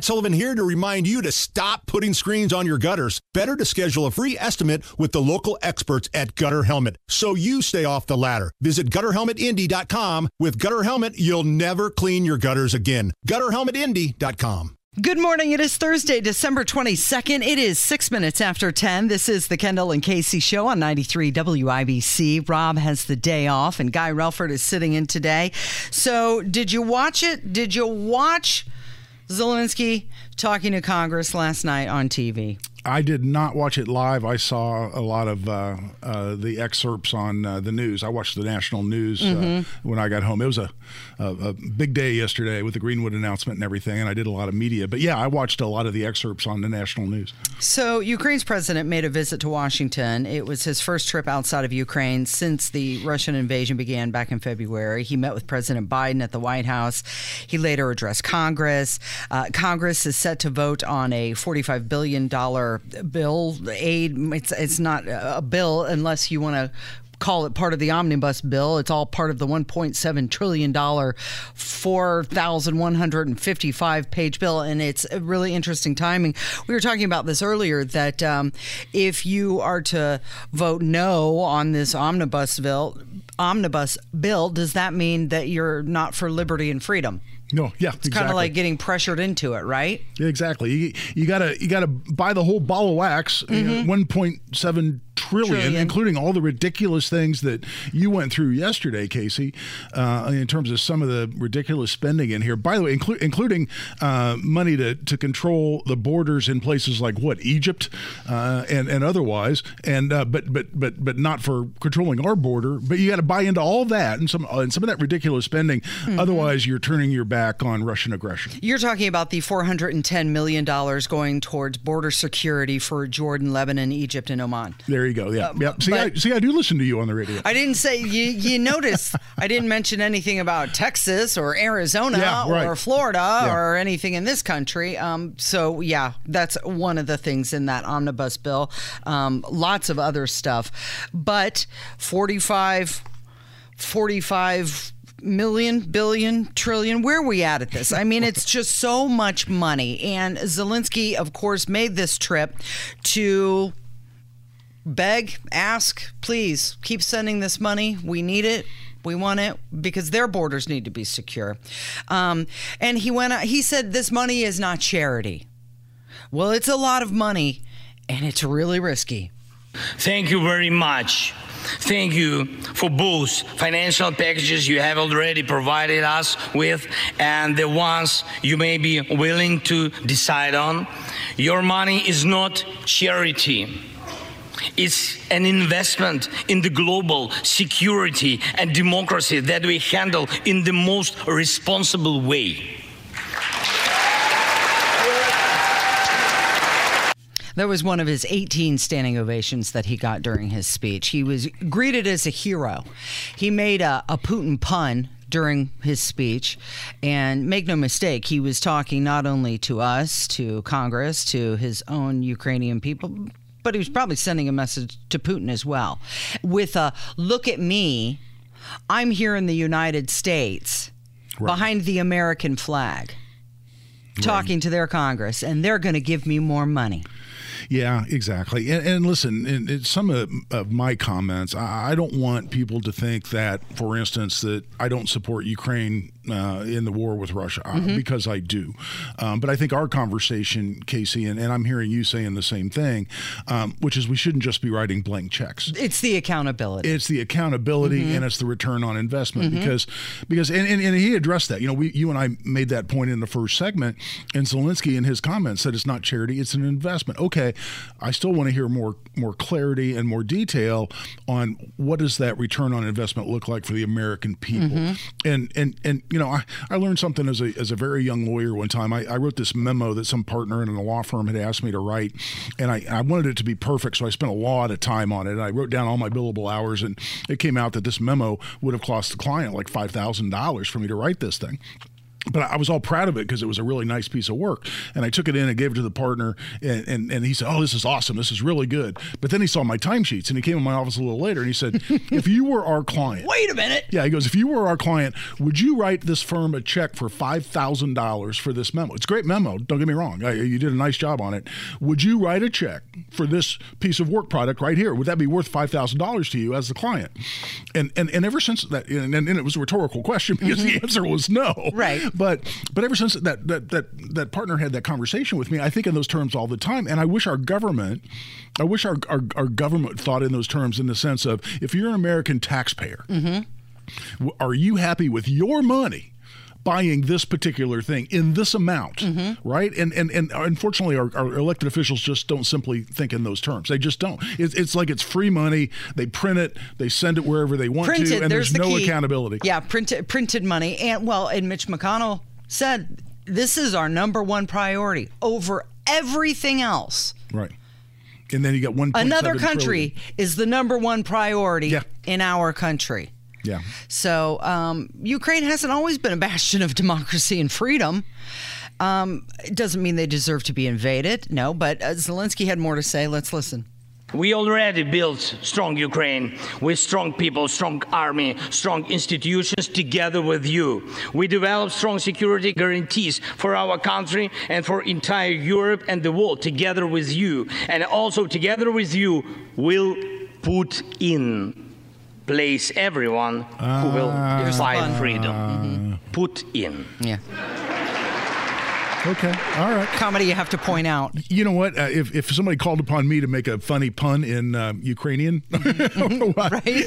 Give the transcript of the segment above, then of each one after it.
Matt Sullivan here to remind you to stop putting screens on your gutters. Better to schedule a free estimate with the local experts at Gutter Helmet so you stay off the ladder. Visit gutterhelmetindy.com. With Gutter Helmet, you'll never clean your gutters again. Gutterhelmetindy.com. Good morning. It is Thursday, December 22nd. It is six minutes after 10. This is the Kendall and Casey show on 93 WIBC. Rob has the day off and Guy Relford is sitting in today. So, did you watch it? Did you watch Zelensky talking to Congress last night on TV? I did not watch it live. I saw a lot of uh, uh, the excerpts on uh, the news. I watched the national news uh, mm-hmm. when I got home. It was a, a, a, big day yesterday with the Greenwood announcement and everything, and I did a lot of media. But yeah, I watched a lot of the excerpts on the national news. So, Ukraine's president made a visit to Washington. It was his first trip outside of Ukraine since the Russian invasion began back in February. He met with President Biden at the White House. He later addressed Congress. Uh, Congress is set to vote on a $45 billion bill aid. It's it's not a bill unless you want to call it part of the omnibus bill. It's all part of the 1.7 trillion dollar, 4,155 page bill, and it's a really interesting timing. We were talking about this earlier that um, if you are to vote no on this omnibus bill, omnibus bill, does that mean that you're not for liberty and freedom? No, yeah, it's exactly. kind of like getting pressured into it, right? Exactly. You, you gotta you gotta buy the whole ball of wax. Mm-hmm. You know, mm-hmm. One point seven trillion, trillion, including all the ridiculous things that you went through yesterday, Casey, uh, in terms of some of the ridiculous spending in here. By the way, inclu- including uh, money to, to control the borders in places like what Egypt uh, and and otherwise, and uh, but but but but not for controlling our border. But you got to buy into all that and some and some of that ridiculous spending. Mm-hmm. Otherwise, you're turning your back on Russian aggression. You're talking about the 410 million dollars going towards border security for Jordan, Lebanon, Egypt, and Oman. There you go. Yeah, uh, yeah. See, I, see, I do listen to you on the radio. I didn't say you. You notice I didn't mention anything about Texas or Arizona yeah, right. or Florida yeah. or anything in this country. Um, so yeah, that's one of the things in that omnibus bill. Um, lots of other stuff, but 45, 45 million, billion, trillion. Where are we at at this? I mean, it's just so much money. And Zelensky, of course, made this trip to beg, ask, please keep sending this money. We need it. We want it because their borders need to be secure. Um, and he went. He said this money is not charity. Well, it's a lot of money, and it's really risky. Thank you very much. Thank you for both financial packages you have already provided us with and the ones you may be willing to decide on. Your money is not charity. It's an investment in the global security and democracy that we handle in the most responsible way. That was one of his 18 standing ovations that he got during his speech. He was greeted as a hero. He made a, a Putin pun during his speech. And make no mistake, he was talking not only to us, to Congress, to his own Ukrainian people, but he was probably sending a message to Putin as well with a look at me. I'm here in the United States right. behind the American flag talking right. to their Congress, and they're going to give me more money. Yeah, exactly. And, and listen, some of, of, my comments, I, I, don't want people to think that, for instance, that I don't support Ukraine uh, in the war with Russia uh, mm-hmm. because I do. Um, but I think our conversation, Casey, and, and, I'm hearing you saying the same thing, um, which is we shouldn't just be writing blank checks. It's the accountability. It's the accountability mm-hmm. and it's the return on investment mm-hmm. because because and, and, and, he addressed that. You know, we you and I made that point in the first segment, and Zelensky in his comments said it's not charity, it's an investment. Okay, I still want to hear more more clarity and more detail on what does that return on investment look like for the American people, mm-hmm. and and and you know, I, I learned something as a, as a very young lawyer one time. I, I wrote this memo that some partner in a law firm had asked me to write, and I, I wanted it to be perfect, so I spent a lot of time on it. And I wrote down all my billable hours, and it came out that this memo would have cost the client like $5,000 for me to write this thing. But I was all proud of it because it was a really nice piece of work. And I took it in and gave it to the partner, and, and, and he said, Oh, this is awesome. This is really good. But then he saw my timesheets and he came in my office a little later and he said, If you were our client, wait a minute. Yeah, he goes, If you were our client, would you write this firm a check for $5,000 for this memo? It's a great memo. Don't get me wrong. You did a nice job on it. Would you write a check for this piece of work product right here? Would that be worth $5,000 to you as the client? And, and, and ever since that, and, and it was a rhetorical question because mm-hmm. the answer was no. Right. But but ever since that that that that partner had that conversation with me, I think in those terms all the time. And I wish our government, I wish our our, our government thought in those terms in the sense of if you're an American taxpayer, mm-hmm. are you happy with your money? Buying this particular thing in this amount, mm-hmm. right? And, and and unfortunately, our, our, elected officials just don't simply think in those terms. They just don't. It's, it's like it's free money. They print it, they send it wherever they want printed, to, and there's, there's the no accountability. Yeah, printed printed money, and well, and Mitch McConnell said this is our number one priority over everything else. Right. And then you got one. Another country trillion. is the number one priority yeah. in our country. Yeah. So um, Ukraine hasn't always been a bastion of democracy and freedom. Um, it doesn't mean they deserve to be invaded. No, but uh, Zelensky had more to say. Let's listen. We already built strong Ukraine with strong people, strong army, strong institutions together with you. We developed strong security guarantees for our country and for entire Europe and the world together with you. And also together with you, we'll put in place everyone who will uh, fight freedom. Mm-hmm. Put in. Yeah. Okay. All right. Comedy you have to point out. You know what? Uh, if, if somebody called upon me to make a funny pun in uh, Ukrainian, right?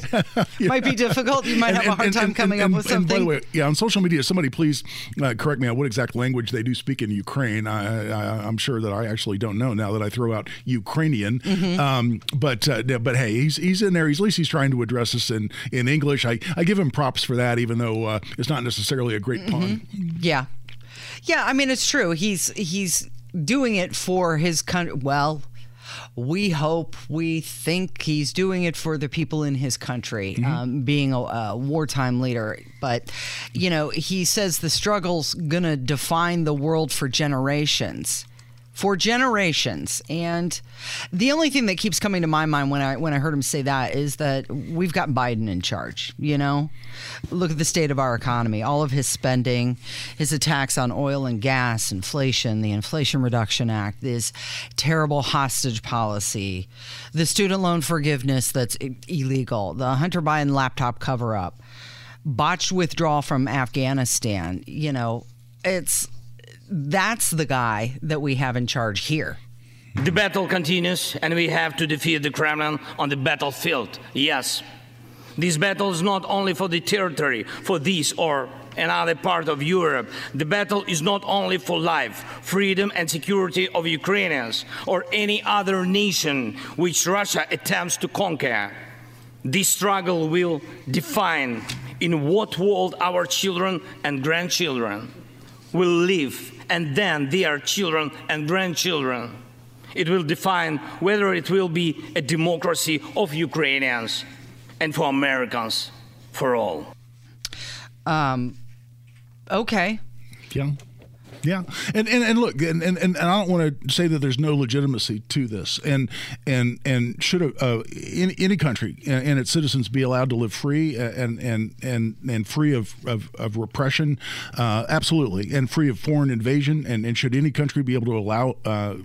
Might be difficult. You might and, have a hard and, time and, coming up with something. by the way, yeah, on social media, somebody please uh, correct me on what exact language they do speak in Ukraine. I, am sure that I actually don't know now that I throw out Ukrainian. Mm-hmm. Um, but uh, but hey, he's he's in there. He's, at least he's trying to address us in, in English. I, I give him props for that, even though uh, it's not necessarily a great mm-hmm. pun. Yeah, yeah, I mean it's true. He's he's doing it for his country. Well, we hope, we think he's doing it for the people in his country, mm-hmm. um, being a, a, wartime leader. But, you know, he says the struggle's going to define the world for generations for generations. And the only thing that keeps coming to my mind when I when I heard him say that is that we've got Biden in charge, you know? Look at the state of our economy, all of his spending, his attacks on oil and gas, inflation, the Inflation Reduction Act, this terrible hostage policy, the student loan forgiveness that's illegal, the Hunter Biden laptop cover up, botched withdrawal from Afghanistan, you know, it's that's the guy that we have in charge here. The battle continues, and we have to defeat the Kremlin on the battlefield. Yes. This battle is not only for the territory, for this or another part of Europe. The battle is not only for life, freedom, and security of Ukrainians or any other nation which Russia attempts to conquer. This struggle will define in what world our children and grandchildren will live and then their children and grandchildren. It will define whether it will be a democracy of Ukrainians and for Americans for all. Um, okay. Yeah. Yeah, and and, and look, and, and, and I don't want to say that there's no legitimacy to this, and and and should a, uh, any, any country and, its citizens be allowed to live free and and and and free of of, of repression, uh, absolutely, and free of foreign invasion, and, and should any country be able to allow uh,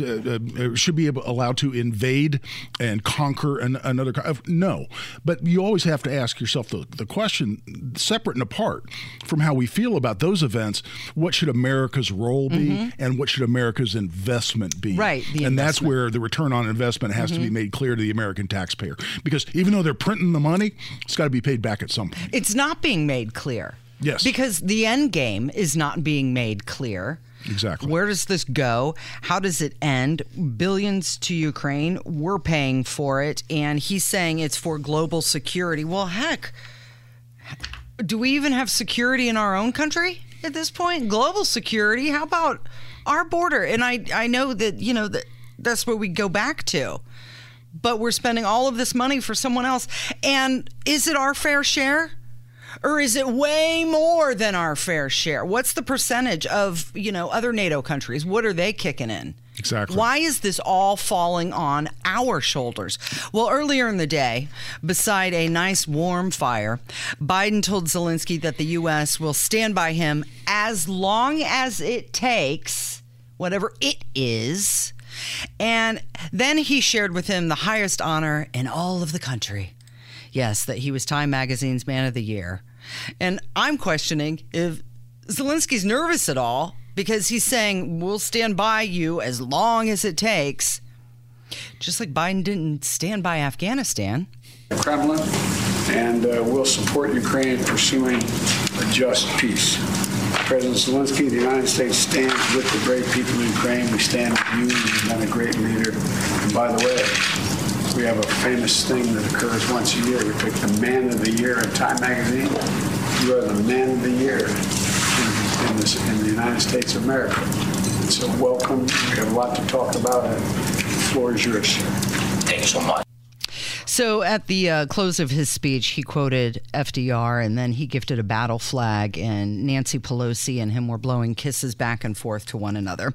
uh should be able, allowed to invade and conquer an, another? No, but you always have to ask yourself the, the question, separate and apart from how we feel about those events. What should America America's role be mm-hmm. and what should America's investment be. Right. and that's where the return on investment has mm-hmm. to be mm-hmm. made clear to the American taxpayer. Because even though they're printing the money, it's got to be paid back at some point. It's not being made clear. Yes. Because the end game is not being made clear. Exactly. Where does this go? How does it end? Billions to Ukraine. We're paying for it. And he's saying it's for global security. Well, heck, do we even have security in our own country? At this point. Global security. How about our border? And I I know that you know that that's what we go back to. But we're spending all of this money for someone else. And is it our fair share? Or is it way more than our fair share? What's the percentage of, you know, other NATO countries? What are they kicking in? Exactly. Why is this all falling on our shoulders? Well, earlier in the day, beside a nice warm fire, Biden told Zelensky that the U.S. will stand by him as long as it takes, whatever it is. And then he shared with him the highest honor in all of the country. Yes, that he was Time Magazine's Man of the Year. And I'm questioning if Zelensky's nervous at all because he's saying, we'll stand by you as long as it takes. Just like Biden didn't stand by Afghanistan. Kremlin, and uh, will support Ukraine pursuing a just peace. President Zelensky, the United States stands with the brave people of Ukraine. We stand with you. You've been a great leader. And by the way, we have a famous thing that occurs once a year. We pick the Man of the Year in Time Magazine. You are the Man of the Year in, this, in the United States of America. So welcome. We have a lot to talk about, and the floor is yours. Thank you so much. So at the uh, close of his speech, he quoted FDR and then he gifted a battle flag, and Nancy Pelosi and him were blowing kisses back and forth to one another.